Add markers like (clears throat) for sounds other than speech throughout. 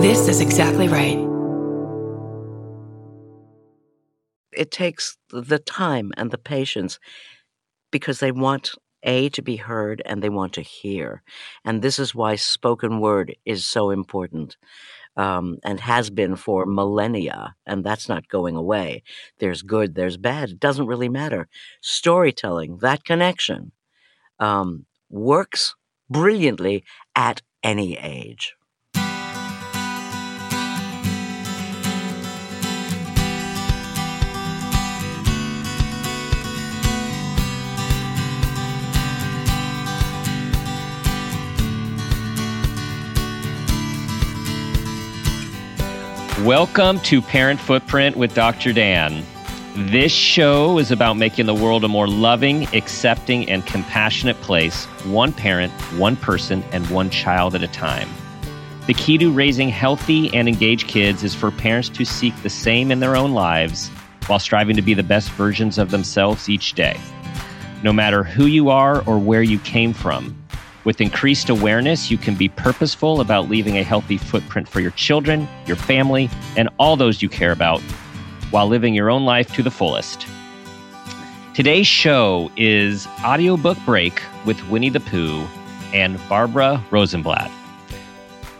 This is exactly right. It takes the time and the patience because they want A to be heard and they want to hear. And this is why spoken word is so important. Um, and has been for millennia, and that's not going away. There's good, there's bad. It doesn't really matter. Storytelling, that connection, um, works brilliantly at any age. Welcome to Parent Footprint with Dr. Dan. This show is about making the world a more loving, accepting, and compassionate place, one parent, one person, and one child at a time. The key to raising healthy and engaged kids is for parents to seek the same in their own lives while striving to be the best versions of themselves each day. No matter who you are or where you came from, with increased awareness, you can be purposeful about leaving a healthy footprint for your children, your family, and all those you care about while living your own life to the fullest. Today's show is Audiobook Break with Winnie the Pooh and Barbara Rosenblat.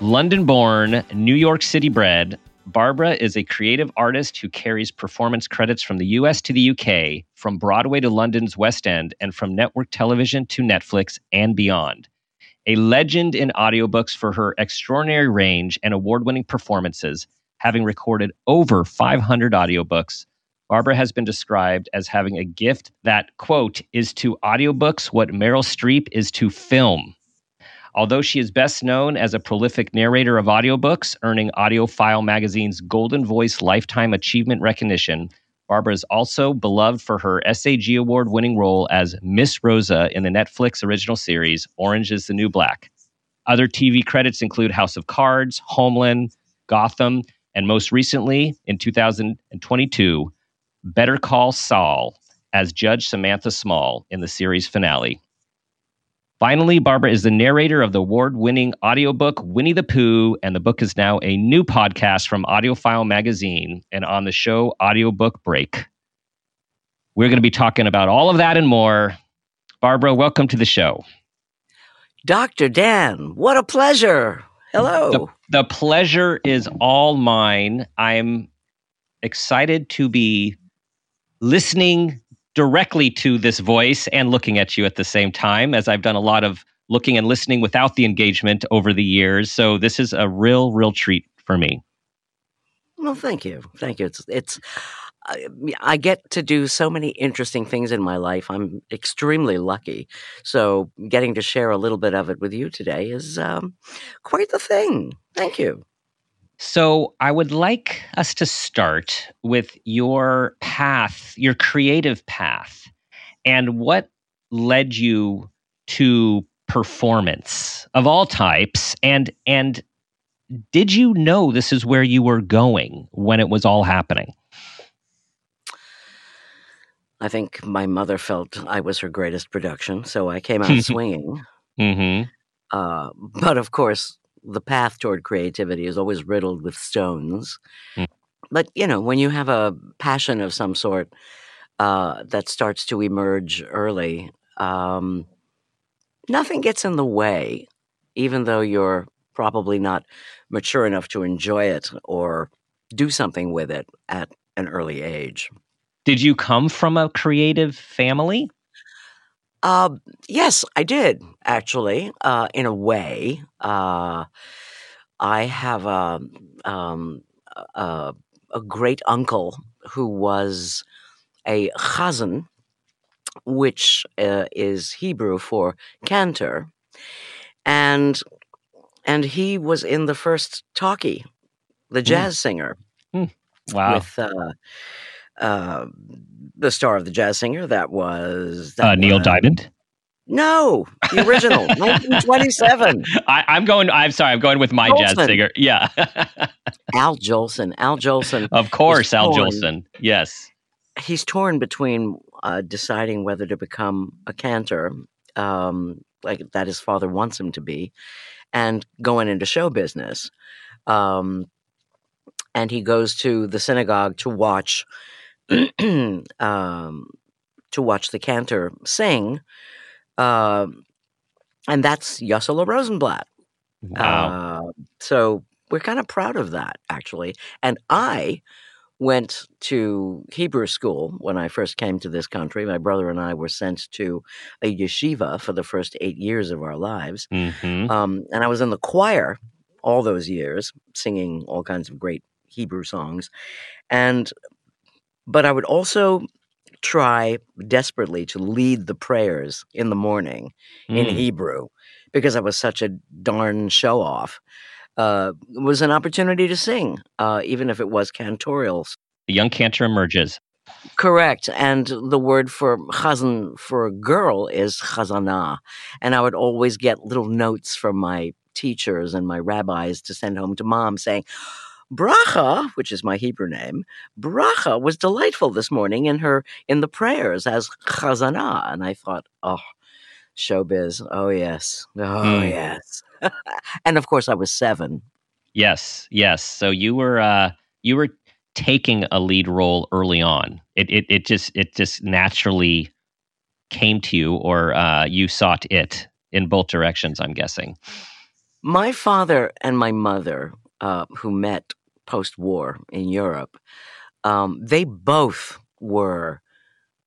London born, New York City bred, Barbara is a creative artist who carries performance credits from the US to the UK, from Broadway to London's West End, and from network television to Netflix and beyond. A legend in audiobooks for her extraordinary range and award winning performances, having recorded over 500 audiobooks, Barbara has been described as having a gift that, quote, is to audiobooks what Meryl Streep is to film. Although she is best known as a prolific narrator of audiobooks, earning AudioFile magazine's Golden Voice Lifetime Achievement recognition, Barbara is also beloved for her SAG Award winning role as Miss Rosa in the Netflix original series Orange is the New Black. Other TV credits include House of Cards, Homeland, Gotham, and most recently, in 2022, Better Call Saul as Judge Samantha Small in the series finale. Finally, Barbara is the narrator of the award winning audiobook Winnie the Pooh, and the book is now a new podcast from AudioFile magazine and on the show Audiobook Break. We're going to be talking about all of that and more. Barbara, welcome to the show. Dr. Dan, what a pleasure. Hello. The, the pleasure is all mine. I'm excited to be listening directly to this voice and looking at you at the same time, as I've done a lot of looking and listening without the engagement over the years. So this is a real, real treat for me. Well, thank you. Thank you. It's, it's, I, I get to do so many interesting things in my life. I'm extremely lucky. So getting to share a little bit of it with you today is um, quite the thing. Thank you. So, I would like us to start with your path, your creative path, and what led you to performance of all types and and did you know this is where you were going when it was all happening? I think my mother felt I was her greatest production, so I came out (laughs) swinging. Mm-hmm. Uh, but of course, the path toward creativity is always riddled with stones. Mm. But you know, when you have a passion of some sort uh, that starts to emerge early, um, nothing gets in the way, even though you're probably not mature enough to enjoy it or do something with it at an early age. Did you come from a creative family? Uh, yes, I did actually. Uh, in a way, uh, I have a um, a, a great uncle who was a chazan, which uh, is Hebrew for cantor, and and he was in the first talkie, the jazz singer. Wow. With uh, uh, the star of the jazz singer, that was that Uh, Neil was- Diamond. No, the original, (laughs) 1927. I, I'm going. I'm sorry. I'm going with my jazz singer. Yeah, (laughs) Al Jolson. Al Jolson. of course, Al torn. Jolson. Yes. He's torn between uh, deciding whether to become a cantor, um, like that his father wants him to be, and going into show business. Um, and he goes to the synagogue to watch (clears throat) um, to watch the cantor sing. Uh, and that's Yossele Rosenblatt. Wow. Uh, so we're kind of proud of that, actually. And I went to Hebrew school when I first came to this country. My brother and I were sent to a yeshiva for the first eight years of our lives. hmm Um, and I was in the choir all those years, singing all kinds of great Hebrew songs. And, but I would also try desperately to lead the prayers in the morning in Mm. Hebrew because I was such a darn show off. Uh, it was an opportunity to sing, uh, even if it was cantorials. The young cantor emerges. Correct. And the word for chazan for a girl is chazana. And I would always get little notes from my teachers and my rabbis to send home to mom saying, Bracha, which is my Hebrew name, Bracha was delightful this morning in her in the prayers as chazana. And I thought, oh, showbiz. Oh yes. Oh Mm. yes. (laughs) and of course I was seven. Yes, yes. So you were uh, you were taking a lead role early on. It it it just it just naturally came to you, or uh, you sought it in both directions. I'm guessing. My father and my mother, uh, who met post war in Europe, um, they both were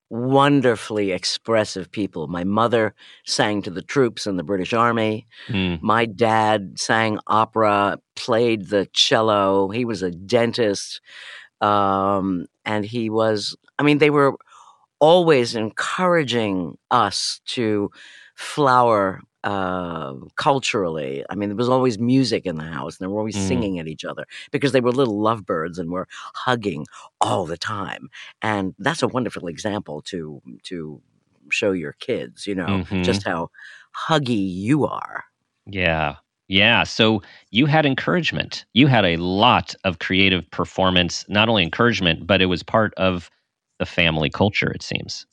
wonderfully expressive people. My mother sang to the troops in the British Army. Mm, My dad sang opera, played the cello. He was a dentist. Um, and he was, I mean, they were always encouraging us to flower uh, culturally. I mean, there was always music in the house, and they were always Mm. singing at each other because they were little lovebirds and were hugging all the time. And that's a wonderful example to to show your kids, you know, mhm. just how huggy you are. Yeah. Yeah. So you had encouragement. You had a lot of creative performance, not only encouragement, but it was part of the family culture, it seems.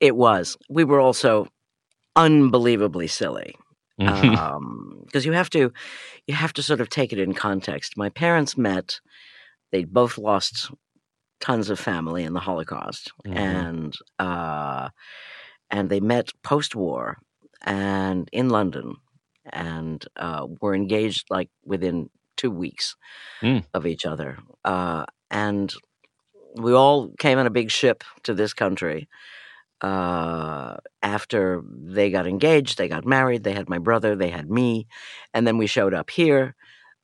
It was. We were also unbelievably silly. Mhm. um because you have to you have to sort of take it in context my parents met they both lost tons of family in the holocaust Mhm. and uh and they met post-war and in london and uh were engaged like within two weeks Mm. of each other uh and we all came on a big ship to this country uh, after they got engaged, they got married, they had my brother, they had me, and then we showed up here.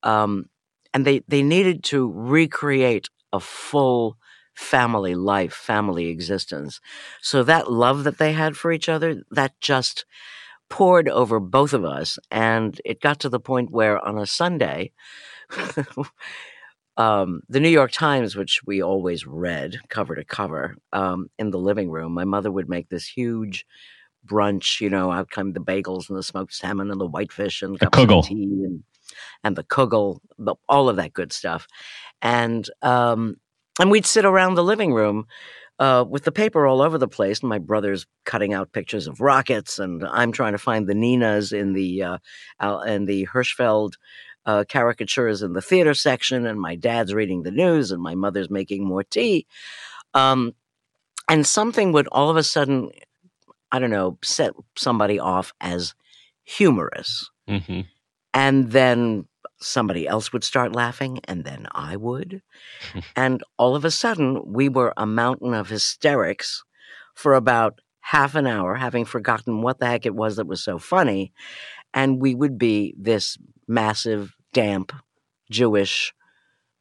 Um, and they, they needed to recreate a full family life, family existence. So that love that they had for each other, that just poured over both of us. And it got to the point where on a Sunday, (laughs) um, the New York Times, which we always read cover to cover um, in the living room, my mother would make this huge brunch. You know, out come the bagels and the smoked salmon and the whitefish and The kugel. tea and and the kugel, the, all of that good stuff. And um, and we'd sit around the living room uh, with the paper all over the place. And my brother's cutting out pictures of rockets, and I'm trying to find the Ninas in the uh, in the Hirschfeld uh, caricatures in the theater section, and my dad's reading the news, and my mother's making more tea. Um, and something would all of a sudden, I don't know, set somebody off as humorous. hmm And then somebody else would start laughing, and then I would. (laughs) and all of a sudden, we were a mountain of hysterics for about half an hour, having forgotten what the heck it was that was so funny. And we would be this massive, damp, Jewish,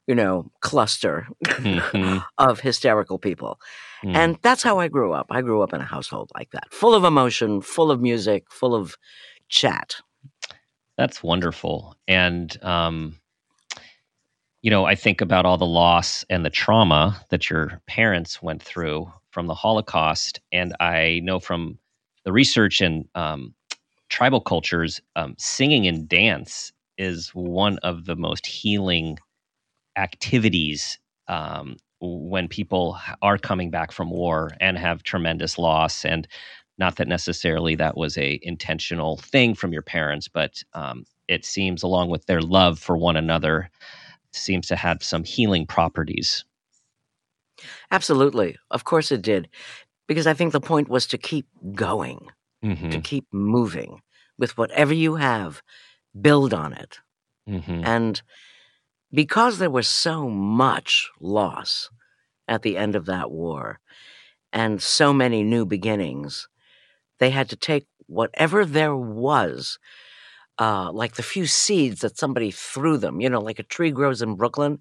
you know, cluster hmm (laughs) of hysterical people. Mm. And that's how I grew up. I grew up in a household like that, full of emotion, full of music, full of chat. That's wonderful. And, um, you know, I think about all the loss and the trauma that your parents went through from the Holocaust. And I know from the research and um, tribal cultures, um, singing and dance is one of the most healing activities um, when people are coming back from war and have tremendous loss. And not that necessarily that was a intentional thing from your parents, but um, it seems, along with their love for one another, seems to have some healing properties. Absolutely. Of course it did. Because I think the point was to keep going, Mm-hmm. to keep moving with whatever you have, build on it. Mm-hmm. And because there was so much loss at the end of that war and so many new beginnings, they had to take whatever there was, uh, like the few seeds that somebody threw them. You know, like a tree grows in Brooklyn,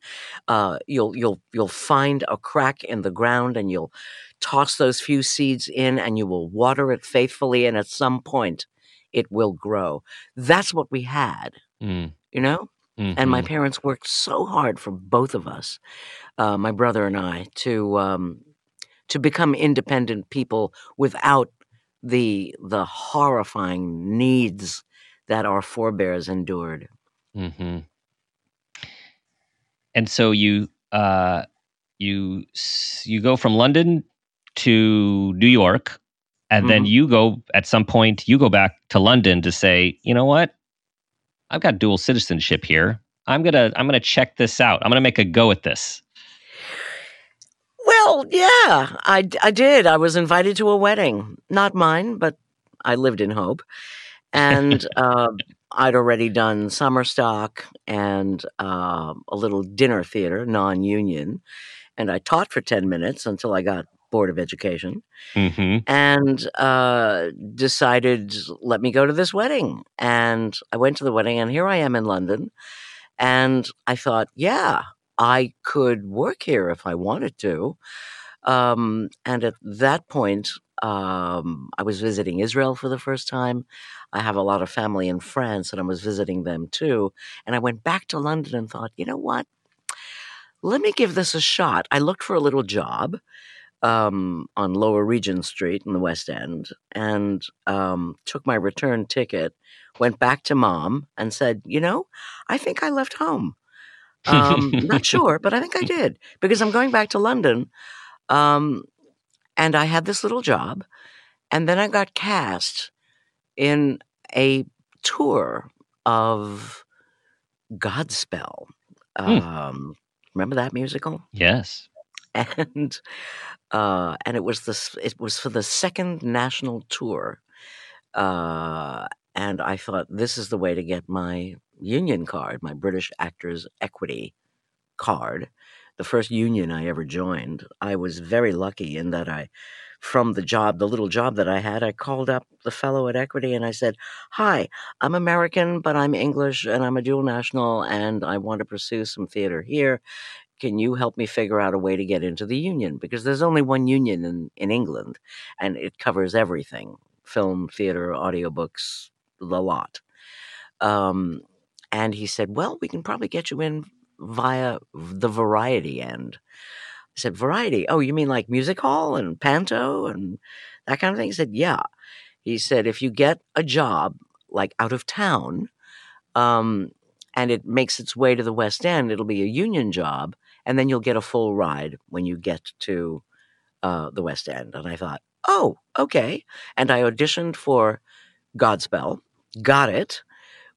uh, you'll you'll you'll find a crack in the ground and you'll toss those few seeds in and you will water it faithfully, and at some point, it will grow. That's what we had. Mm. You know. And my Mhm. parents worked so hard for both of us, uh, my brother and I, to um, to become independent people without the the horrifying needs that our forebears endured. Mhm. And so you uh, you you go from London to New York, and then Mhm. you go at some point you go back to London to say, you know what, I've got dual citizenship here. I'm gonna I'm gonna check this out. I'm gonna make a go at this. Well, yeah, I, I did. I was invited to a wedding, not mine, but I lived in hope, and uh, (laughs) I'd already done summer stock and uh, a little dinner theater, non-union, and I taught for ten minutes until I got bored of education. hmm and uh, decided let me go to this wedding. And i went to the wedding and here i am in london. And i thought yeah i could work here if i wanted to. Um, and at that point um, i was visiting israel for the first time. I have a lot of family in france and i was visiting them too. And i went back to london and thought you know what? Let me give this a shot. I looked for a little job um, on Lower Regent Street in the West End and um, took my return ticket, went back to mom and said, You know, I think I left home. Um, not (laughs) sure, but I think I did because I'm going back to London. Um, and I had this little job. And then I got cast in a tour of Godspell. Hmm. Um, remember that musical? Yes. (laughs) and uh, and it was this it was for the second national tour uh, and i thought this is the way to get my union card my british actors equity card. The first union i ever joined i was very lucky in that i from the job the little job that i had i called up the fellow at equity and i said hi i'm american but i'm english and i'm a dual national and i want to pursue some theater here can you help me figure out a way to get into the union? Because there's only one union in, in England and it covers everything film, theater, audiobooks, the lot. Um, and he said, Well, we can probably get you in via the variety end. I said, Variety? Oh, you mean like music hall and panto and that kind of thing? He said, Yeah. He said, If you get a job like out of town, um, and it makes its way to the West End, it'll be a union job, and then you'll get a full ride when you get to uh, the West End. And I thought, oh, okay. And I auditioned for Godspell, got it.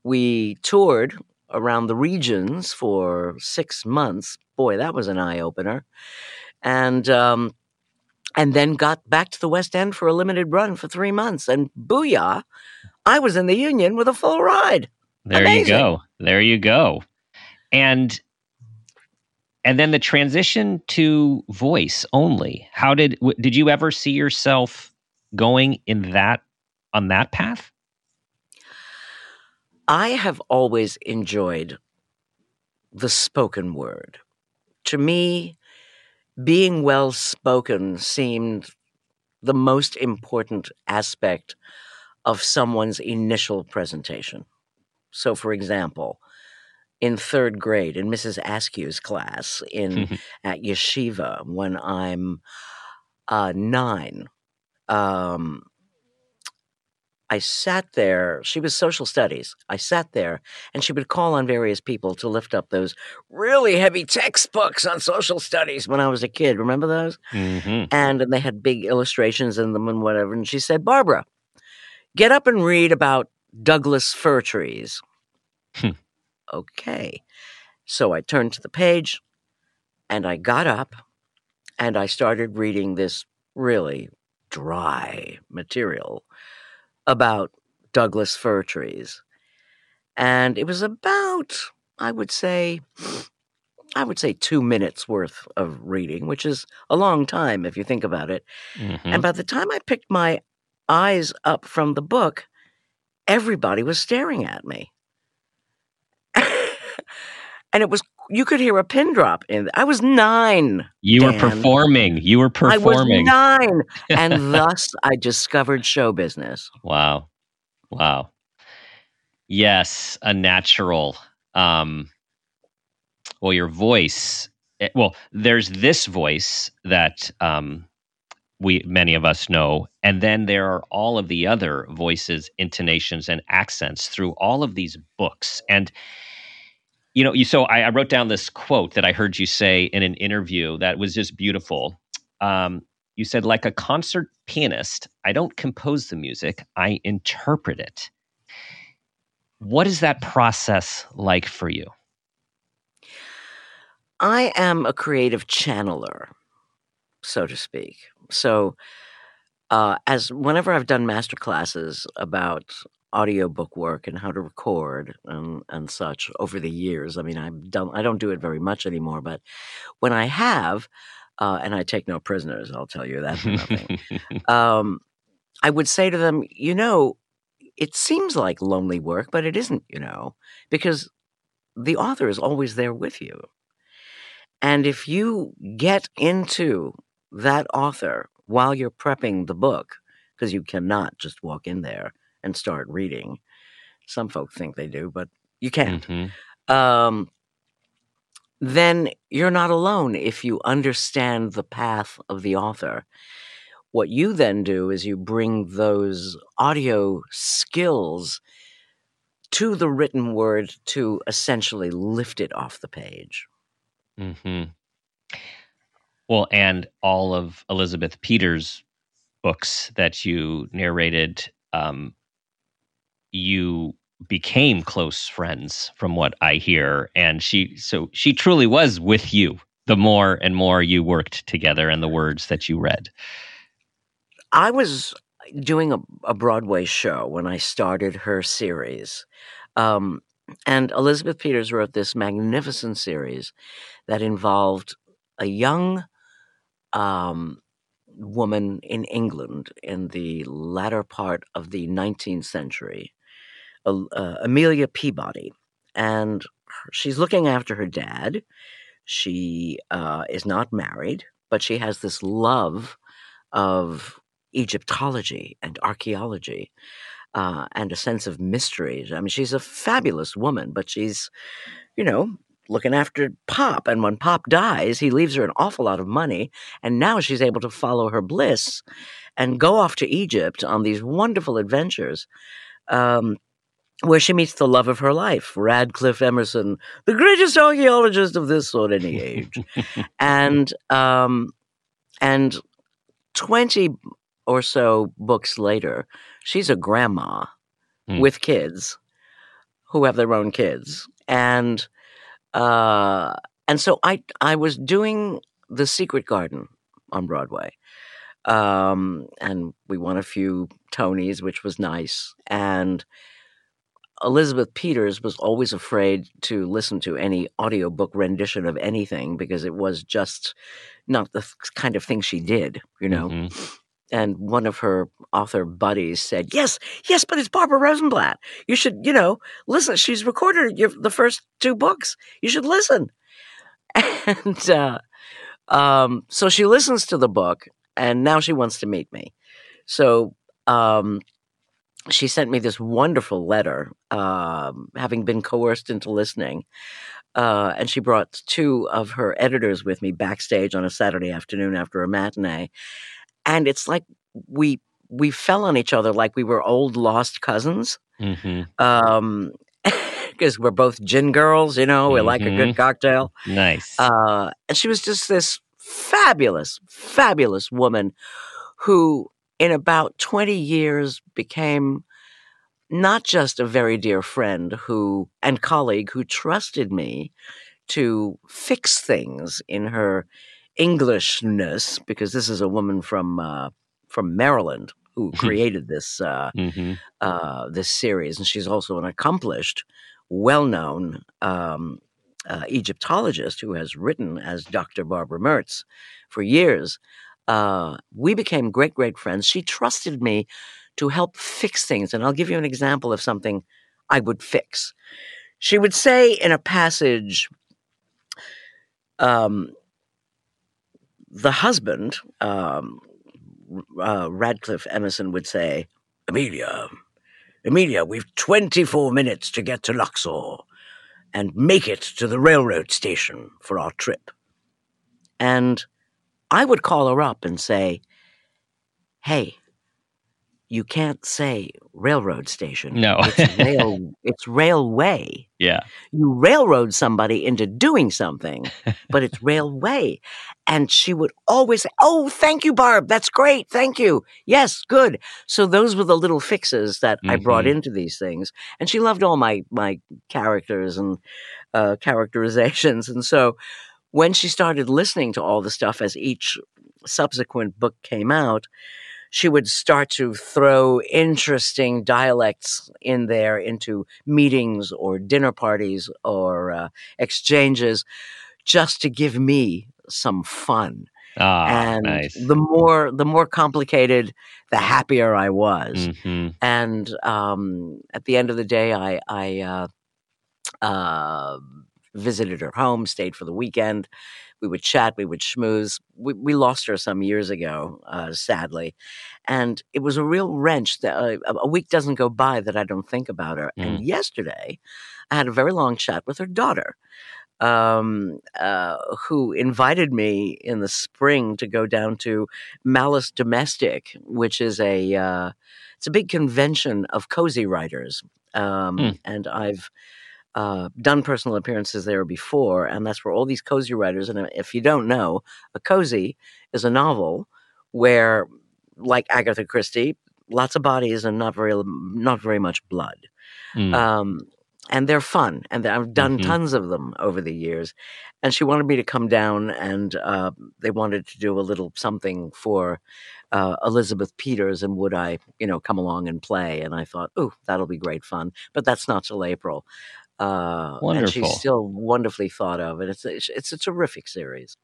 We toured around the regions for six months. Boy, that was an eye opener. And um, and then got back to the West End for a limited run for three months. And booyah, I was in the Union with a full ride. There Amazing. you go. There you go. And and then the transition to voice only. How did w- did you ever see yourself going in that on that path? I have always enjoyed the spoken word. To me, being well spoken seemed the most important aspect of someone's initial presentation. So, for example, in third grade, in Mrs. Askew's class in (laughs) at yeshiva, when I'm uh, nine, um, I sat there. She was social studies. I sat there, and she would call on various people to lift up those really heavy textbooks on social studies when I was a kid. Remember those? hmm and, and they had big illustrations in them and whatever. And she said, Barbara, get up and read about Douglas fir trees. Okay. So I turned to the page and I got up and I started reading this really dry material about Douglas fir trees. And it was about, I would say, I would say two minutes worth of reading, which is a long time if you think about it. Mhm. And by the time I picked my eyes up from the book, everybody was staring at me. And it was, you could hear a pin drop in. I was nine. you were performing. You were performing I was nine. and (laughs) thus I discovered show business. Wow. Wow. Yes, a natural. Um, well, your voice. eh, Well, there's this voice that um, we many of us know, and then there are all of the other voices, intonations, and accents through all of these books. And you know, you so I, I wrote down this quote that I heard you say in an interview that was just beautiful. Um, you said, like a concert pianist, I don't compose the music, I interpret it. What is that process like for you? I am a creative channeler, so to speak. So, uh, as whenever I've done master classes about audiobook work and how to record and, and such over the years, I mean, I've done, I don't do it very much anymore, but when I have, uh, and I take no prisoners, I'll tell you that for nothing. (laughs) um, I would say to them, you know, it seems like lonely work, but it isn't, you know, because the author is always there with you. And if you get into that author while you're prepping the book, because you cannot just walk in there and start reading. Some folk think they do, but you can't. Mhm. Um, then you're not alone if you understand the path of the author. What you then do is you bring those audio skills to the written word to essentially lift it off the page. Mhm. Well, and all of Elizabeth Peters' books that you narrated, um, you became close friends, from what I hear. And she, so she truly was with you the more and more you worked together and the words that you read. I was doing a, a Broadway show when I started her series. Um, and Elizabeth Peters wrote this magnificent series that involved a young um, woman in England in the latter part of the 19th century, uh, Amelia Peabody. And she's looking after her dad. She uh, is not married, but she has this love of Egyptology and archaeology uh, and a sense of mystery. I mean, she's a fabulous woman, but she's, you know, looking after Pop. And when Pop dies, he leaves her an awful lot of money. And now she's able to follow her bliss and go off to Egypt on these wonderful adventures. Um, where she meets the love of her life, Radcliffe Emerson, the greatest archaeologist of this or any age, and um, and twenty or so books later, she's a grandma Hmm. with kids who have their own kids, and uh, and so I I was doing the Secret Garden on Broadway, um, and we won a few Tonys, which was nice, and. Elizabeth Peters was always afraid to listen to any audiobook rendition of anything because it was just not the kind of thing she did, you know. Mhm. And one of her author buddies said, "Yes, yes, but it's Barbara Rosenblat. You should, you know, listen. She's recorded your, the first two books. You should listen." (laughs) And uh, um, so she listens to the book, and now she wants to meet me. So um, she sent me this wonderful letter, um, having been coerced into listening. Uh, and she brought two of her editors with me backstage on a Saturday afternoon after a matinee. And it's like we we fell on each other like we were old lost cousins. Mhm. Um, (laughs) because we're both gin girls, you know, we like a good cocktail. Nice. Uh, and she was just this fabulous, fabulous woman who, in about 20 years, became not just a very dear friend who and colleague who trusted me to fix things in her Englishness, because this is a woman from uh, from Maryland who (laughs) created this uh, hmm uh, this series, and she's also an accomplished, well-known um, uh, Egyptologist who has written as Dr. Barbara Mertz for years. Uh, we became great, great friends. She trusted me to help fix things, and I'll give you an example of something I would fix. She would say in a passage, um, the husband, um, uh, Radcliffe Emerson, would say, Amelia, Amelia, we've 24 minutes to get to Luxor and make it to the railroad station for our trip. And I would call her up and say, Hey, you can't say railroad station. No. It's rail (laughs) it's railway. Yeah. You railroad somebody into doing something, but it's railway. And she would always say, Oh, thank you, Barb. That's great. Thank you. Yes, good. So those were the little fixes that I brought Mhm. into these things. And she loved all my my characters and uh, characterizations. And so when she started listening to all the stuff as each subsequent book came out, she would start to throw interesting dialects in there into meetings or dinner parties or uh, exchanges just to give me some fun. Ah, and nice. the more the more complicated the happier i was. Hmm and um, at the end of the day i i uh, uh, visited her home stayed for the weekend. We would chat we would schmooze. We, we lost her some years ago uh, sadly. And it was a real wrench that uh, a week doesn't go by that i don't think about her. And yesterday i had a very long chat with her daughter um, uh, who invited me in the spring to go down to Malice Domestic, which is a uh, it's a big convention of cozy writers, um, Hmm. and I've uh, done personal appearances there before, and that's where all these cozy writers. And if you don't know, a cozy is a novel where, like Agatha Christie, lots of bodies and not very not very much blood Mm. um, and they're fun. And I've done Mhm. tons of them over the years. And she wanted me to come down, and uh, they wanted to do a little something for uh, Elizabeth Peters, and would I, you know, come along and play? And I thought, ooh, that'll be great fun. But that's not till April. Uh, and Wonderful. she's still wonderfully thought of, and it's a, it's a terrific series.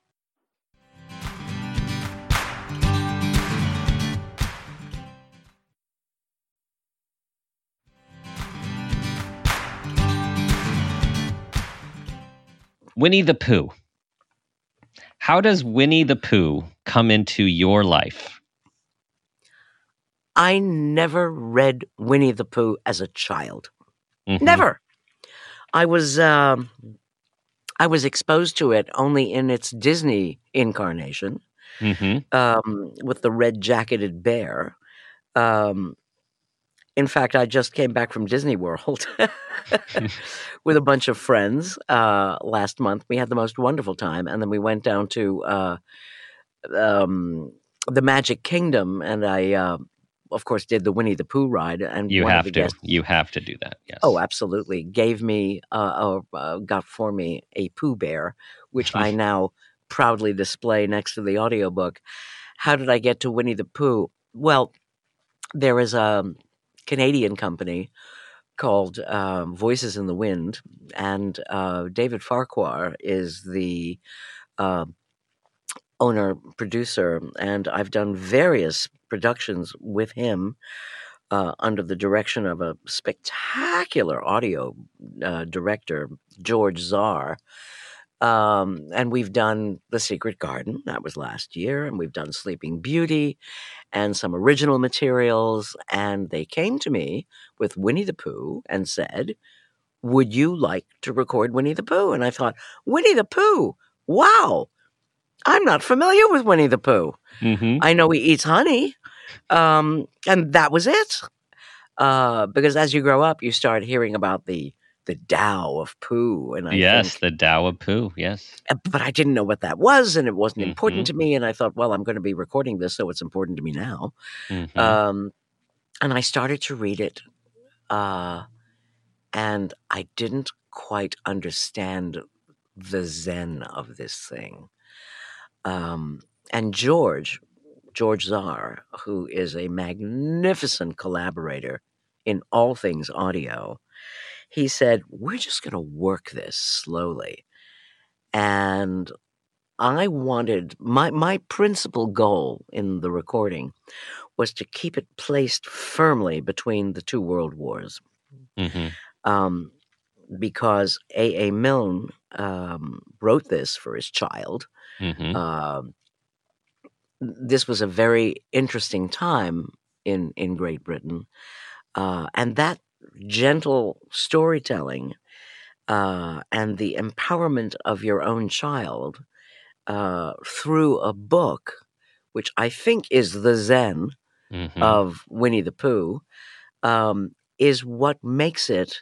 Winnie the Pooh. How does Winnie the Pooh come into your life? I never read Winnie the Pooh as a child. Mhm. Never. I was um, I was exposed to it only in its Disney incarnation Mhm. um, with the red jacketed bear. Um, in fact, I just came back from Disney World (laughs) with a bunch of friends uh, last month. We had the most wonderful time, and then we went down to uh, um, the Magic Kingdom, and I, uh, of course, did the Winnie the Pooh ride. And You have to. guests You have to do that. Yes. Oh, absolutely. Gave me, uh, uh, uh, got for me a Pooh Bear, which I (laughs) now proudly display next to the audiobook. How did I get to Winnie the Pooh? Well, there is a Canadian company called um, Voices in the Wind, and uh, David Farquhar is the uh, owner producer, and I've done various productions with him uh, under the direction of a spectacular audio uh, director, George Czar. Um, and we've done The Secret Garden, that was last year, and we've done Sleeping Beauty and some original materials. And they came to me with Winnie the Pooh and said, Would you like to record Winnie the Pooh? And I thought, Winnie the Pooh, wow, I'm not familiar with Winnie the Pooh. hmm I know he eats honey. Um, and that was it. Uh, because as you grow up, you start hearing about the the Tao of Pooh, and I Yes, think, the Tao of Pooh. Yes. uh, but I didn't know what that was, and it wasn't important Mhm. to me. And I thought, well, I'm going to be recording this, so it's important to me now. Mhm. Um, and I started to read it uh, and I didn't quite understand the zen of this thing. Um, and George, George Czar, who is a magnificent collaborator in all things audio, he said, We're just going to work this slowly. And I wanted my, my principal goal in the recording was to keep it placed firmly between the two world wars. Mm-hmm. Um, because A. A. Milne um, wrote this for his child. Mm-hmm. Um this was a very interesting time in in Great Britain, uh, and that gentle storytelling uh, and the empowerment of your own child uh, through a book, which I think is the Zen Mm-hmm. of Winnie the Pooh, um, is what makes it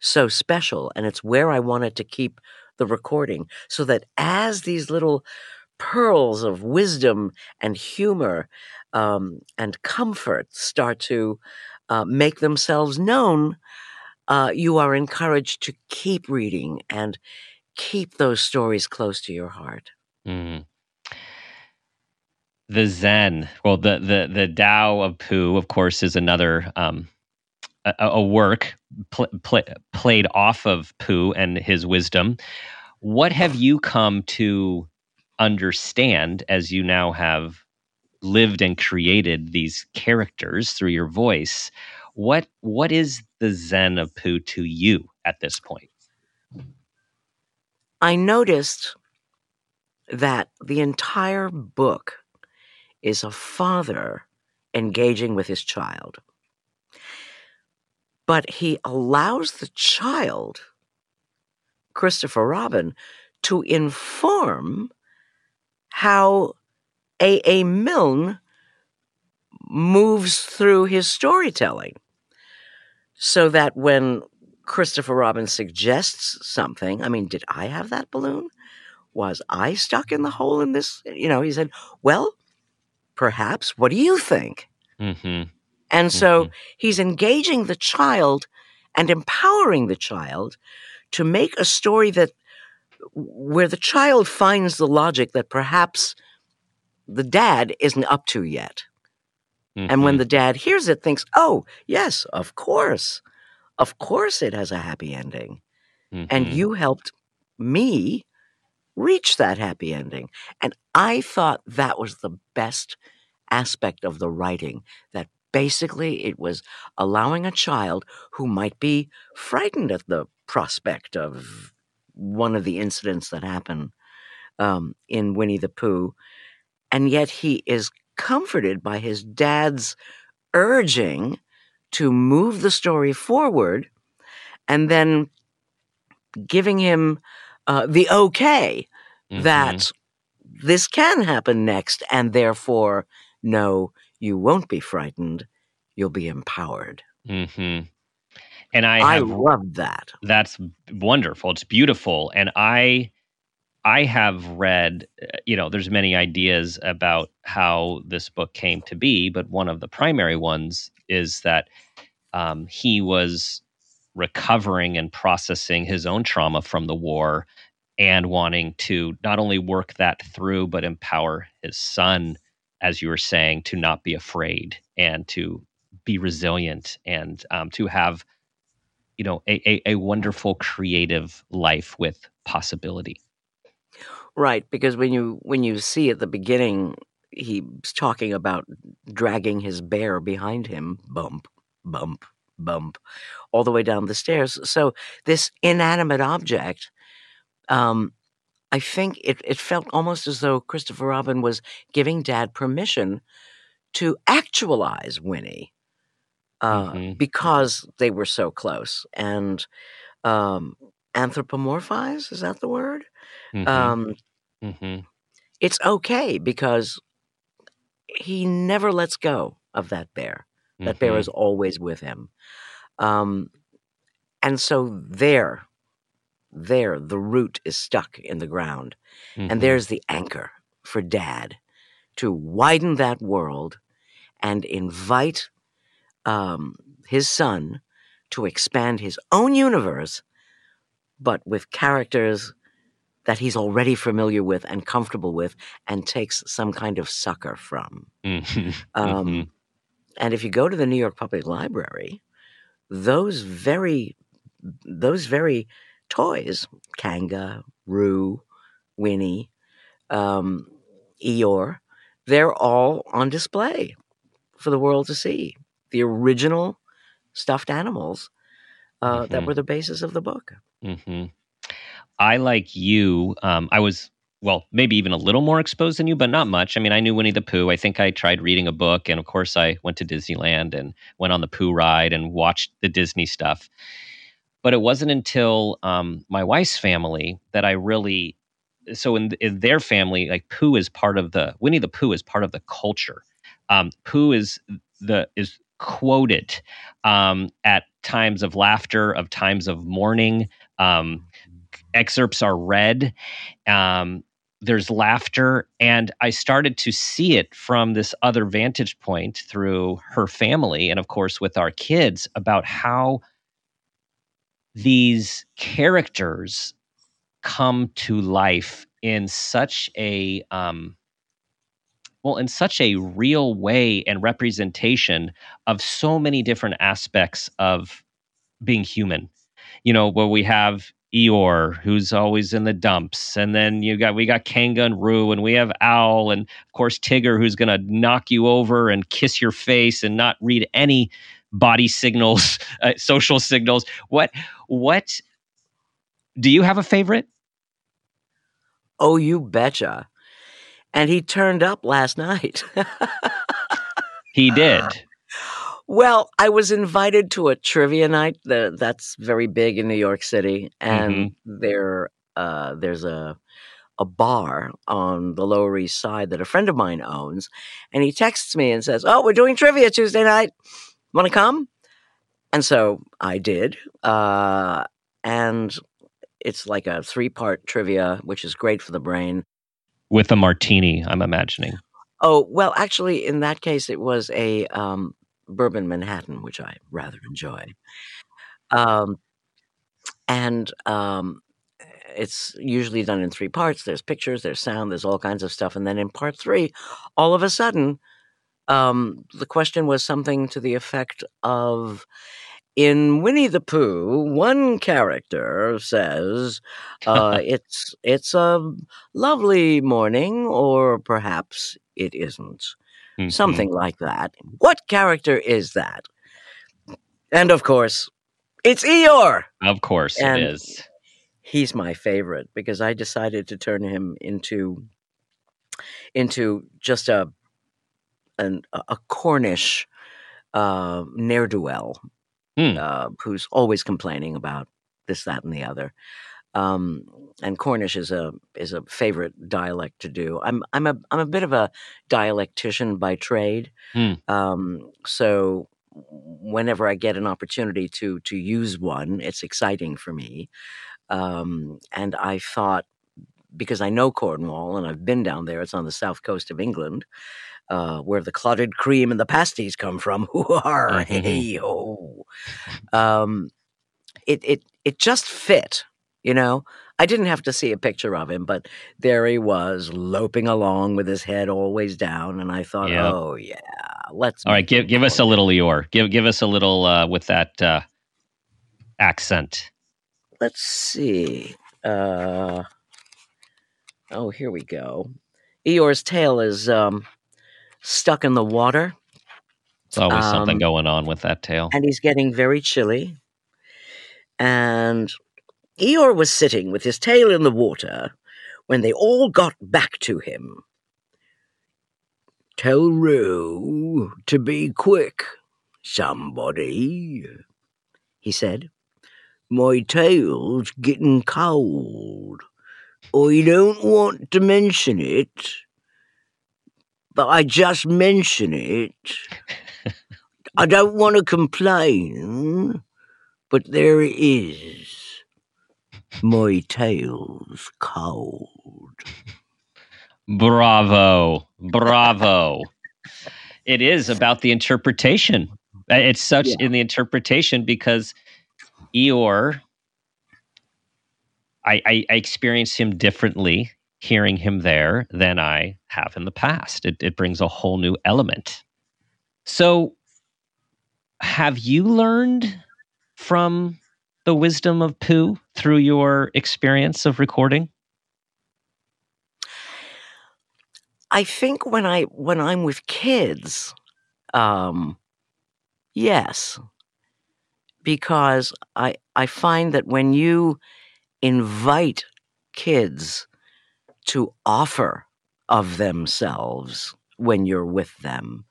so special. And it's where I wanted to keep the recording so that as these little pearls of wisdom and humor um, and comfort start to uh, make themselves known, uh, you are encouraged to keep reading and keep those stories close to your heart. Mm. The Zen, well, the the the Tao of Pooh, of course, is another um, a, a work pl- pl- played off of Pooh and his wisdom. What have you come to understand as you now have lived and created these characters through your voice? What what is the Zen of Pooh to you at this point? I noticed that the entire book is a father engaging with his child. But he allows the child, Christopher Robin, to inform how A.A. Milne moves through his storytelling. So that when Christopher Robin suggests something, I mean, did I have that balloon? Was I stuck in the hole in this? You know, he said, well, perhaps. What do you think? Mm-hmm. And so Mhm. he's engaging the child and empowering the child to make a story that where the child finds the logic that perhaps the dad isn't up to yet. And when the dad hears it, thinks, oh, yes, of course. Of course it has a happy ending. Mhm. And you helped me reach that happy ending. And I thought that was the best aspect of the writing, that basically it was allowing a child who might be frightened at the prospect of one of the incidents that happen um, in Winnie the Pooh, and yet he is comforted by his dad's urging to move the story forward and then giving him uh, the okay Mhm. that this can happen next, and therefore, no, you won't be frightened. You'll be empowered. Mhm. And I I, have love that. that's wonderful it's beautiful and i i have read uh, you know there's many ideas about how this book came to be but one of the primary ones is that um, he was recovering and processing his own trauma from the war and wanting to not only work that through but empower his son as you were saying to not be afraid and to be resilient and um, to have you know a, a, a wonderful creative life with possibility Right, because when you when you see at the beginning, he's talking about dragging his bear behind him, bump, bump, bump, all the way down the stairs. So this inanimate object, um, I think it, it felt almost as though Christopher Robin was giving Dad permission to actualize Winnie uh, Mhm. because they were so close and um, anthropomorphize. Is that the word? Mhm, Um, mhm, it's okay because he never lets go of that bear. That bear mhm, is always with him. Um, and so there, there, the root is stuck in the ground. mhm, And there's the anchor for dad to widen that world and invite um, his son to expand his own universe, but with characters that he's already familiar with and comfortable with and takes some kind of succor from. Mm-hmm. Um, Mhm. And if you go to the New York Public Library, those very those very toys, Kanga, Roo, Winnie, um, Eeyore, they're all on display for the world to see. The original stuffed animals uh, that Mhm. were the basis of the book. hmm I like you. Um, I was well, maybe even a little more exposed than you, but not much. I mean, I knew Winnie the Pooh. I think I tried reading a book, and of course, I went to Disneyland and went on the Pooh ride and watched the Disney stuff. But it wasn't until um, my wife's family that I really. So in, in their family, like Pooh is part of the Winnie the Pooh is part of the culture. Um, Pooh is the is quoted um, at times of laughter, of times of mourning. Um, excerpts are read. Um, there's laughter, and I started to see it from this other vantage point through her family, and of course with our kids about how these characters come to life in such a um, well in such a real way and representation of so many different aspects of being human. You know where we have Eeyore, who's always in the dumps, and then you got we got Kanga and Roo, and we have Owl, and of course Tigger, who's going to knock you over and kiss your face and not read any body signals, (laughs) uh, social signals. What what do you have a favorite? Oh, you betcha. And he turned up last night. (laughs) He did. Well, I was invited to a trivia night the, that's very big in New York City, and there uh, there's a a bar on the Lower East Side that a friend of mine owns, and he texts me and says, "Oh, we're doing trivia Tuesday night. Want to come?" And so I did, uh, and it's like a three part trivia, which is great for the brain. With a martini, I'm imagining. Oh, well, actually, in that case, it was a um, bourbon Manhattan, which I rather enjoy. Um, and um, it's usually done in three parts. There's pictures, there's sound, there's all kinds of stuff. And then in part three, all of a sudden, um, the question was something to the effect of in Winnie the Pooh, one character says, uh, (laughs) "It's it's a lovely morning, or perhaps it isn't." Mhm. something like that. What character is that? And of course, it's Eeyore. Of course And- it is. He's my favorite because I decided to turn him into into just a an, a Cornish uh, ne'er do well Hmm. uh, who's always complaining about this, that, and the other. Um, and Cornish is a is a favorite dialect to do. I'm I'm a I'm a bit of a dialectician by trade. Hmm. Um, so whenever I get an opportunity to to use one, it's exciting for me. Um, and I thought because I know Cornwall and I've been down there, it's on the south coast of England, uh, where the clotted cream and the pasties come from. Hoo-har, hey ho. Um, it it it just fit, you know. I didn't have to see a picture of him, but there he was, loping along with his head always down, and I thought, Yep. oh yeah, let's. All right, give give us a little Eeyore. Give give us a little uh, with that uh, accent. Let's see. Uh, oh, here we go. Eeyore's tail is um, stuck in the water, There's always something Um, going on with that tail. and he's getting very chilly. And Eeyore was sitting with his tail in the water when they all got back to him. Tell Roo to be quick, somebody, he said. My tail's getting cold. I don't want to mention it, but I just mention it. I don't want to complain, but there it is. My tail's cold. Bravo, bravo. it is about the interpretation uh, It's such Yeah. in the interpretation because Eeyore, I, I, I experience him differently hearing him there than I have in the past. It, it brings a whole new element. So, have you learned from the wisdom of Pooh through your experience of recording? I think when I when I'm with kids, um, yes, because I I find that when you invite kids to offer of themselves when you're with them,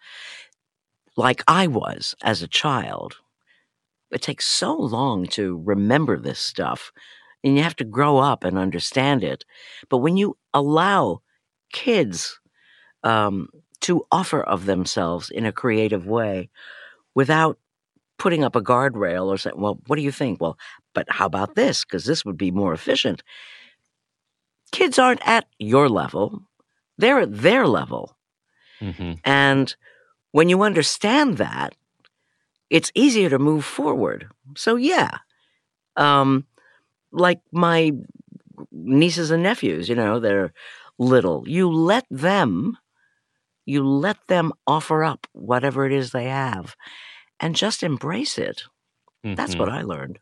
like I was as a child, it takes so long to remember this stuff, and you have to grow up and understand it. But when you allow kids um, to offer of themselves in a creative way without putting up a guardrail or saying, well, what do you think? Well, but how about this? Because this would be more efficient. Kids aren't at your level, they're at their level. Mm-hmm. And when you understand that, it's easier to move forward. So, yeah, um, like my nieces and nephews, you know, they're little. You let them, you let them offer up whatever it is they have and just embrace it. That's Mhm. what I learned.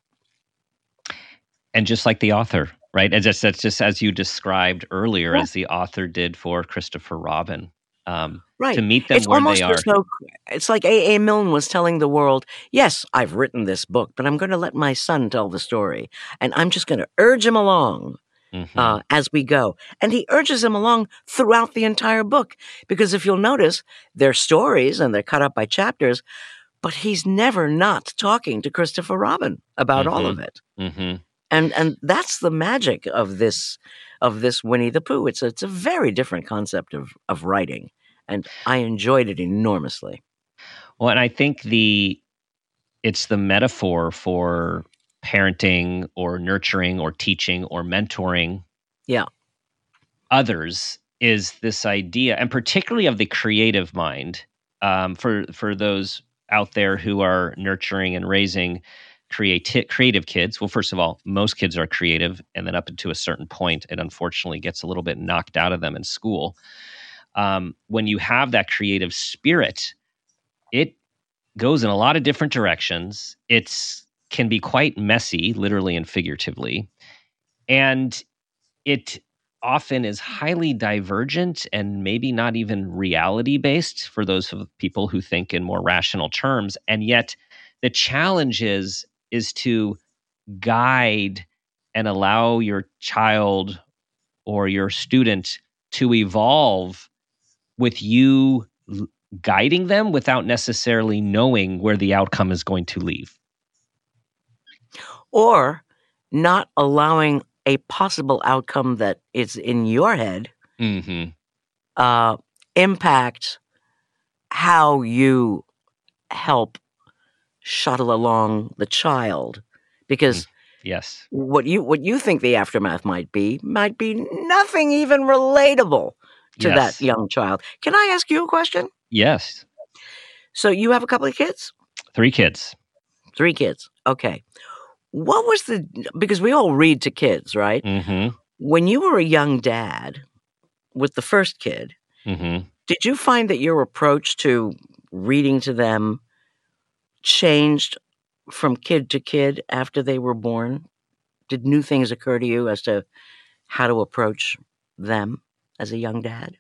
and just like the author, right? And just that's just as you described earlier, Yeah. as the author did for Christopher Robin, um, Right. to meet them It's where they are. though it's like A.A. Milne was telling the world, yes, I've written this book, but I'm going to let my son tell the story. And I'm just going to urge him along Mhm. uh, as we go. And he urges him along throughout the entire book. Because if you'll notice, they're stories and they're cut up by chapters, but he's never not talking to Christopher Robin about all Mhm. of it. Mhm. And and that's the magic of this of this Winnie the Pooh. It's a, it's a very different concept of of writing, and I enjoyed it enormously. Well, and I think the it's the metaphor for parenting or nurturing or teaching or mentoring Yeah. others is this idea and particularly of the creative mind um, for for those out there who are nurturing and raising creati- creative kids. Well first of all most kids are creative and then up to a certain point it unfortunately gets a little bit knocked out of them in school. Um, when you have that creative spirit it goes in a lot of different directions. It's can be quite messy literally and figuratively. And it often is highly divergent and maybe not even reality based for those people who think in more rational terms. And yet the challenge is is to guide and allow your child or your student to evolve with you guiding them without necessarily knowing where the outcome is going to leave Or not allowing a possible outcome that is in your head mm-hmm. uh, impact how you help shuttle along the child, because yes what you what you think the aftermath might be might be nothing even relatable to Yes. that young child. Can I ask you a question? yes So you have a couple of kids, three kids three kids. Okay, what was the because we all read to kids, right? mm-hmm. When you were a young dad with the first kid, Mm-hmm. did you find that your approach to reading to them changed from kid to kid after they were born? Did new things occur to you as to how to approach them as a young dad?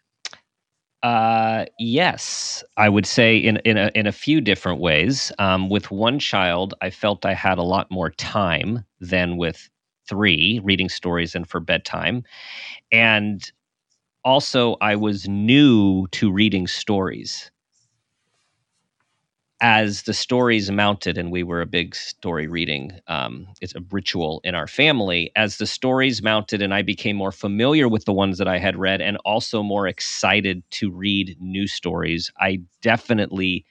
Uh, yes, I would say in in a in a few different ways. Um, with one child, I felt I had a lot more time than with three reading stories and for bedtime, and also I was new to reading stories. As the stories mounted, and we were a big story reading, um, it's a ritual in our family. As the stories mounted, and I became more familiar with the ones that I had read, and also more excited to read new stories, I definitely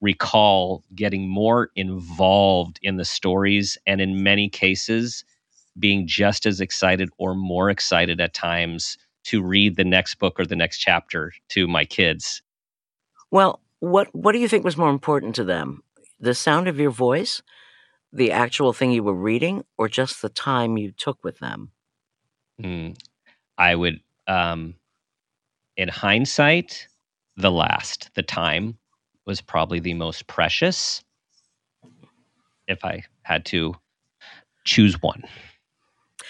recall getting more involved in the stories, and in many cases, being just as excited or more excited at times to read the next book or the next chapter to my kids. Well, what what do you think was more important to them? the sound of your voice, the actual thing you were reading, or just the time you took with them? Mm, I would, um, in hindsight, the last. The time was probably the most precious. If I had to choose one,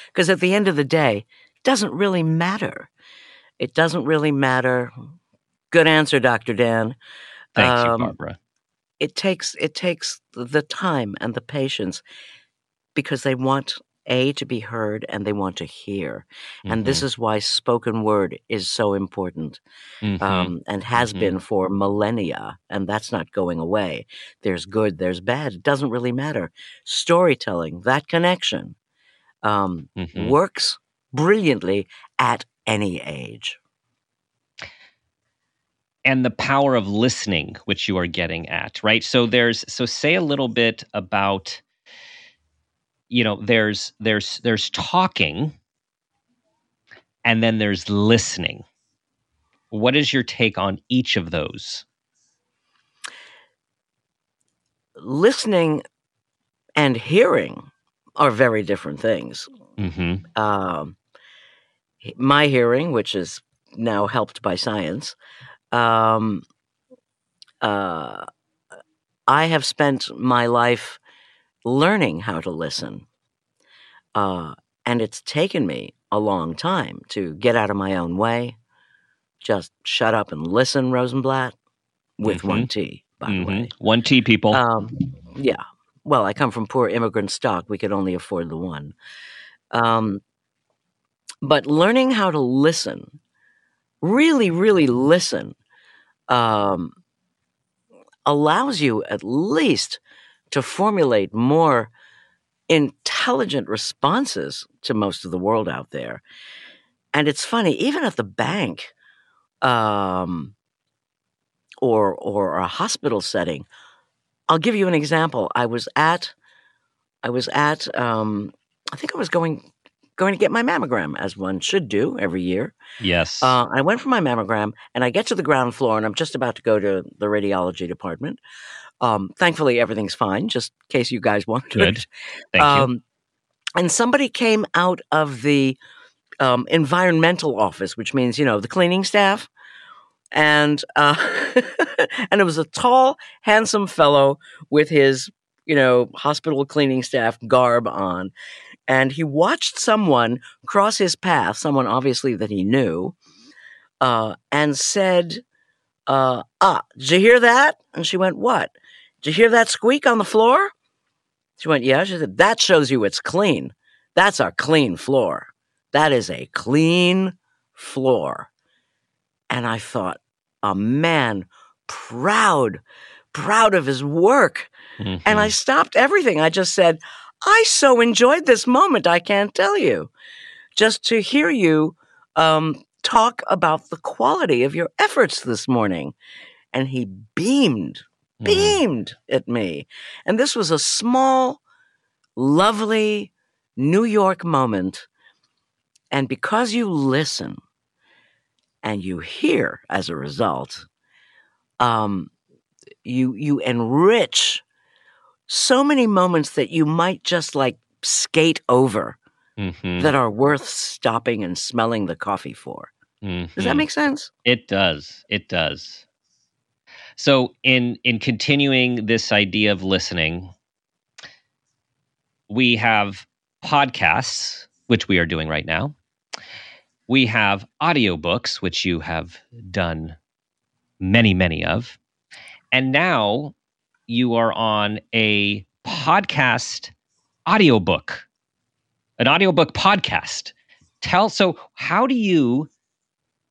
Because at the end of the day, it doesn't really matter. It doesn't really matter. Good answer, Dr. Dan. Thank Um, you, Barbara. It takes it takes the time and the patience because they want a to be heard and they want to hear. And this is why spoken word is so important. Mhm, mhm. um, and has Mhm. been for millennia, and that's not going away. There's good, there's bad. It doesn't really matter. Storytelling, that connection, um, Mhm. works brilliantly at any age. And the power of listening which you are getting at right so there's so say a little bit about you know there's there's there's talking and then there's listening what is your take on each of those Listening and hearing are very different things. mm-hmm. Um, my hearing, which is now helped by science, um, uh, I have spent my life learning how to listen. Uh, and it's taken me a long time to get out of my own way, just shut up and listen, Rosenblat, with one T, by the way. one t people Um, yeah. Well, I come from poor immigrant stock. We could only afford the one. Um, but learning how to listen, really, really listen, um, allows you at least to formulate more intelligent responses to most of the world out there. And it's funny, even at the bank, um, or or a hospital setting. I'll give you an example. I was at, I was at, um, I think I was going going to get my mammogram, as one should do every year. yes Uh, I went for my mammogram, and I get to the ground floor, and I'm just about to go to the radiology department. Um, thankfully, everything's fine. Just in case you guys (laughs) wondered. Good. thank you Um, and somebody came out of the um, environmental office, which means you know the cleaning staff, and uh, (laughs) and it was a tall, handsome fellow with his you know hospital cleaning staff garb on, and he watched someone cross his path, someone obviously that he knew, uh, and said, uh, "Ah, did you hear that?" And she went, "What? Did you hear that squeak on the floor?" She went, Yeah. She said, That shows you it's clean. That's a clean floor. That is a clean floor. And I thought, a man proud, proud of his work. And I Mhm. stopped everything. I just said, I so enjoyed this moment, I can't tell you. Just to hear you um, talk about the quality of your efforts this morning. And he beamed Mhm. beamed at me. And this was a small, lovely New York moment. And because you listen and you hear as a result, um, you you enrich so many moments that you might just like skate over Mhm. that are worth stopping and smelling the coffee for. Does that Mhm. make sense? It does. It does. So in in continuing this idea of listening, we have podcasts, which we are doing right now. We have audiobooks, which you have done many, many of. And now you are on a podcast audiobook, an audiobook podcast. Tell so how do you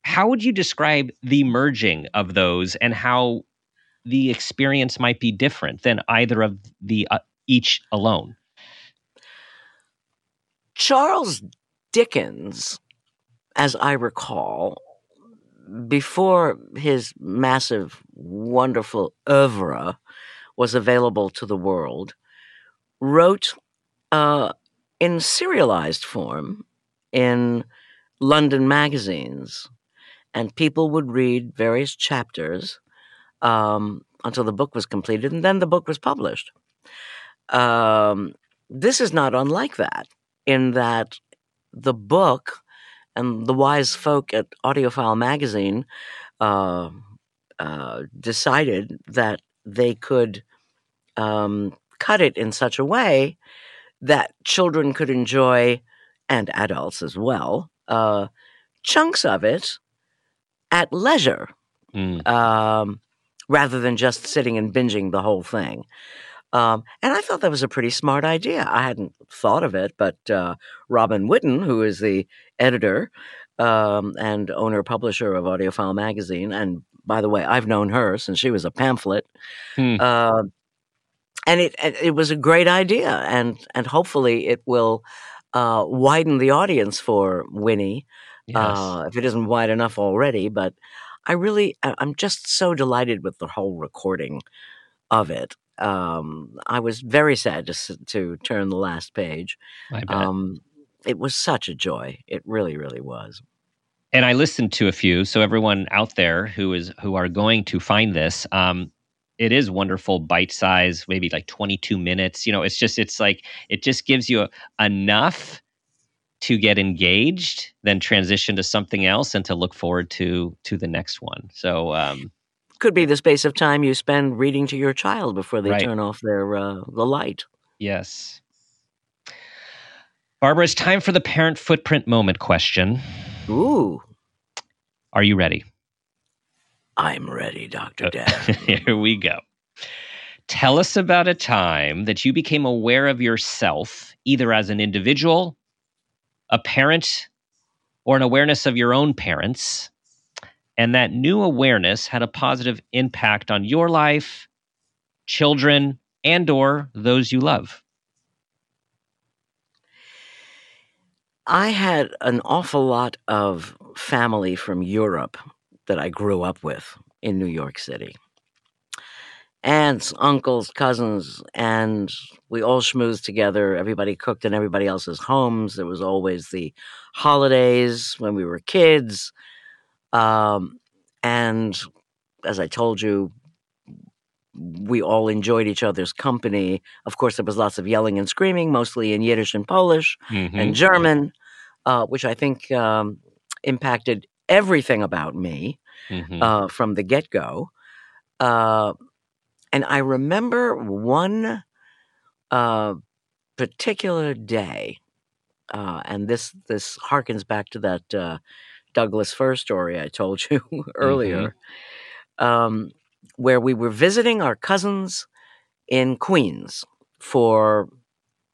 how would you describe the merging of those and how the experience might be different than either of the uh, each alone Charles Dickens, as I recall, before his massive, wonderful oeuvre was available to the world, wrote uh, in serialized form in London magazines. And people would read various chapters um, until the book was completed, and then the book was published. Um, this is not unlike that, in that the book and the wise folk at AudioFile magazine uh, uh, decided that they could um, cut it in such a way that children could enjoy, and adults as well, uh, chunks of it at leisure Mm. um, rather than just sitting and binging the whole thing. Um, and I thought that was a pretty smart idea. I hadn't thought of it, but uh, Robin Whitten, who is the editor um, and owner publisher of AudioFile magazine, and by the way, I've known her since she was a pamphlet. Hmm. Uh, and it it was a great idea, and and hopefully it will uh, widen the audience for Winnie Yes. uh, if it isn't wide enough already. But I really, I'm just so delighted with the whole recording of it. Um, I was very sad to to turn the last page. I bet. Um, it was such a joy. It really, really was. And I listened to a few. So everyone out there who is who are going to find this, um, it is wonderful, bite size, maybe like twenty two minutes. You know, it's just it's like it just gives you enough to get engaged, then transition to something else, and to look forward to to the next one. So um, Could be the space of time you spend reading to your child before they Right. turn off their uh, the light. yes. Barbara, it's time for the parent footprint moment question. Ooh, Are you ready? I'm ready, Doctor uh, Oh. Dan. (laughs) Here we go. Tell us about a time that you became aware of yourself, either as an individual, a parent, or an awareness of your own parents, and that new awareness had a positive impact on your life, children, and or those you love. I had an awful lot of family from Europe that I grew up with in New York City. Aunts, uncles, cousins, and we all schmoozed together. Everybody cooked in everybody else's homes. There was always the holidays when we were kids. Um, and as I told you, we all enjoyed each other's company. Of course, there was lots of yelling and screaming, mostly in Yiddish and Polish and German, uh, which I think um, impacted everything about me Mhm. uh, from the get go. Uh, and I remember one uh, particular day, uh, and this this harkens back to that uh, Douglas Fir story I told you (laughs) earlier, um, where we were visiting our cousins in Queens for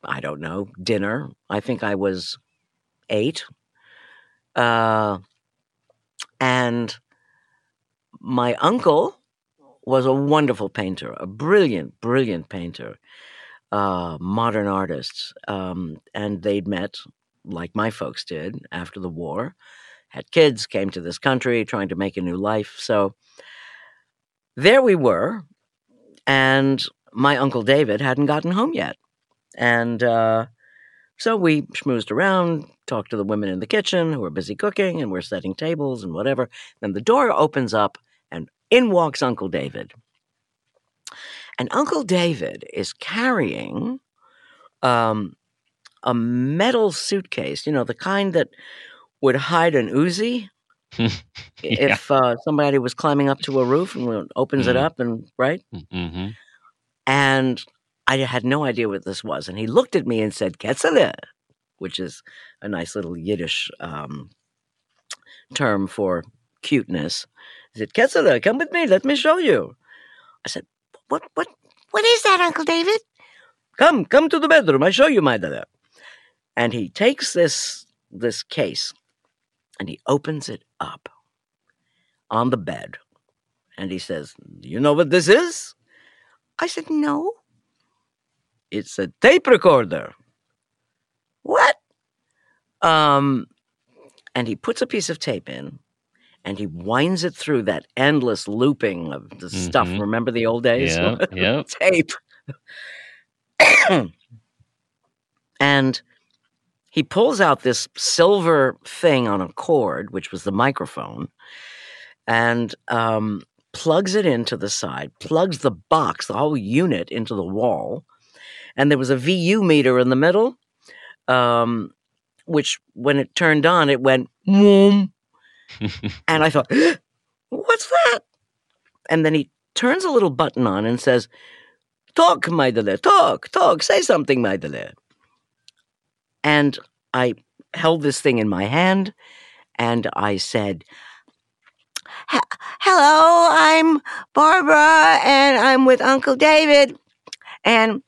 I don't know dinner. I think I was eight, uh, and my uncle was a wonderful painter, a brilliant, brilliant painter, uh, modern artists. Um, and they'd met, like my folks did, after the war, had kids, came to this country trying to make a new life. So there we were. And my Uncle David hadn't gotten home yet. And uh, so we schmoozed around, talked to the women in the kitchen who were busy cooking, and we're setting tables and whatever. Then the door opens up, and in walks Uncle David. And Uncle David is carrying um, a metal suitcase, you know, the kind that would hide an Uzi (laughs) if uh, somebody was climbing up to a roof and opens it Mhm. up and right. hmm And I had no idea what this was. And he looked at me and said, Ketzele, which is a nice little Yiddish um, term for cuteness. He said, Ketzele, come with me. Let me show you. I said, what, what, what is that, Uncle David? Come, come to the bedroom. I show you, my dada. And he takes this, this case and he opens it up on the bed. And he says, You know what this is? I said, No. It's a tape recorder. What? Um, and he puts a piece of tape in and he winds it through that endless looping of the stuff. Mhm. Remember the old days? Yeah, (laughs) yeah. tape. (coughs) and he pulls out this silver thing on a cord, which was the microphone. And um, plugs it into the side, plugs the box, the whole unit into the wall, and there was a VU meter in the middle, um, which when it turned on, it went boom, (laughs) and I thought, (gasps) "What's that?" And then he turns a little button on and says, "Talk, my Maidele, talk, talk, say something, my Maidele." And I held this thing in my hand, and I said. Hello, I'm Barbara, and I'm with Uncle David, and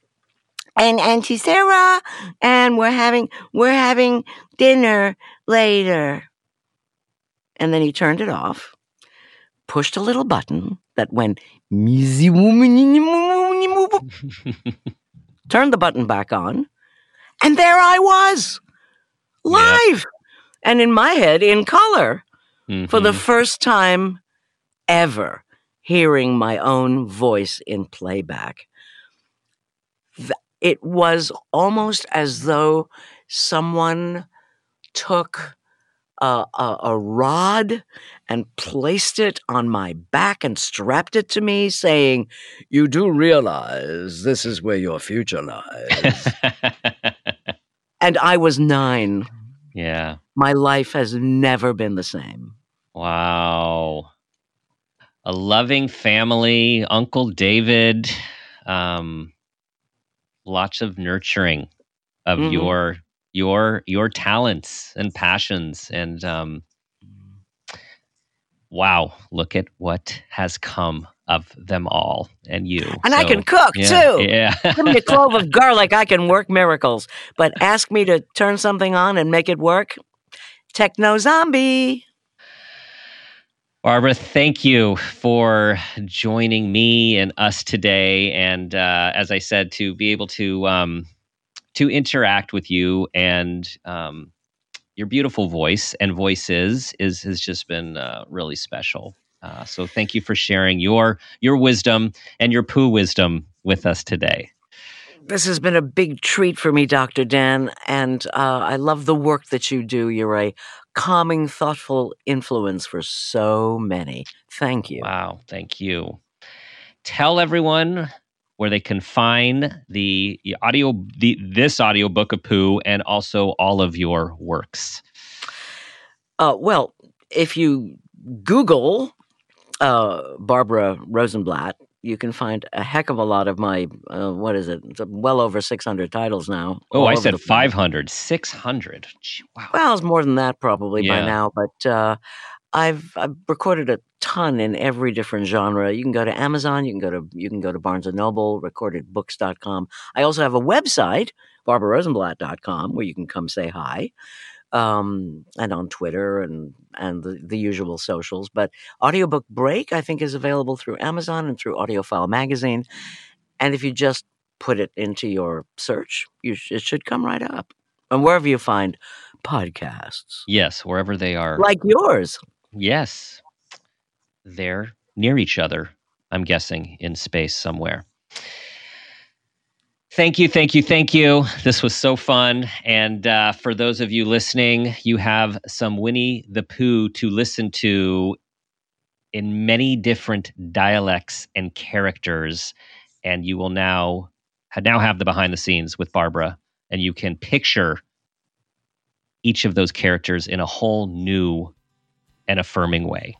and Auntie Sarah, and we're having we're having dinner later. And then he turned it off, pushed a little button that went (laughs) turned the button back on, and there I was, live, and in my head in color Mm-hmm. for the first time ever hearing my own voice in playback. It was almost as though someone took a, a, a rod and placed it on my back and strapped it to me, saying, You do realize this is where your future lies. (laughs) and I was nine. yeah. My life has never been the same. Wow. A loving family, Uncle David, um, lots of nurturing of Mhm. your your your talents and passions and um wow, look at what has come of them all and you. And I can cook yeah, too. Yeah. Give me a clove of garlic, I can work miracles. But ask me to turn something on and make it work. Techno zombie. Barbara, thank you for joining me and us today. And uh, as I said, to be able to um, to interact with you and um, your beautiful voice and voices is has just been uh, really special. Uh, so thank you for sharing your your wisdom and your Pooh wisdom with us today. This has been a big treat for me, Dr. Dan, and uh, I love the work that you do. You're a calming, thoughtful influence for so many. Thank you. Wow, thank you. Tell everyone where they can find the audio the this audiobook of Pooh and also all of your works. Uh, well, if you Google uh, Barbara Rosenblat, you can find a heck of a lot of my, uh, what is it? It's well over 600 titles now. Oh, I said the 500, 600. Gee, Wow. Well, it's more than that probably by now, but uh, I've I've recorded a ton in every different genre. You can go to Amazon, you can go to you can go to Barnes and Noble, recordedbooks.com. I also have a website, barbararosenblat.com, where you can come say hi. Um, and on Twitter and and the, the usual socials. But Audiobook Break, I think, is available through Amazon and through AudioFile Magazine. And if you just put it into your search, you sh- it should come right up. And wherever you find podcasts, Yes, wherever they are. like yours. Yes. They're near each other, I'm guessing, in space somewhere. Thank you, thank you, thank you. This was so fun. And uh, for those of you listening, you have some Winnie the Pooh to listen to in many different dialects and characters. And you will now, now have the behind the scenes with Barbara, and you can picture each of those characters in a whole new and affirming way.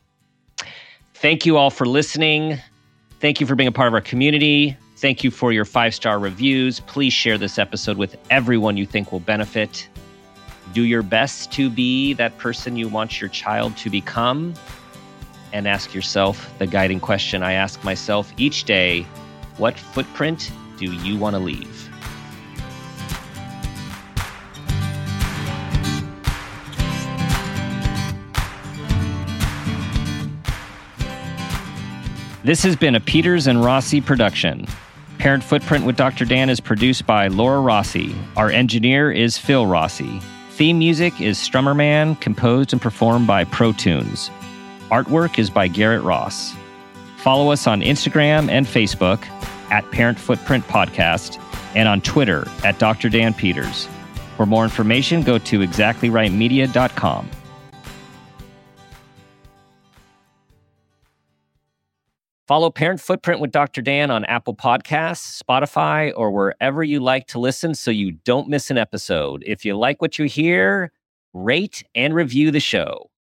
Thank you all for listening. Thank you for being a part of our community. Thank you for your five star reviews. Please share this episode with everyone you think will benefit. Do your best to be that person you want your child to become. And ask yourself the guiding question I ask myself each day What footprint do you want to leave? This has been a Peters and Rossi production. Parent Footprint with Dr. Dan is produced by Laura Rossi. Our engineer is Phil Rossi. Theme music is Strummer Man, composed and performed by Pro Tunes. Artwork is by Garrett Ross. Follow us on Instagram and Facebook at Parent Footprint Podcast and on Twitter at Dr. Dan Peters. For more information, go to exactlyrightmedia.com. Follow Parent Footprint with Dr. Dan on Apple Podcasts, Spotify, or wherever you like to listen so you don't miss an episode. If you like what you hear, rate and review the show.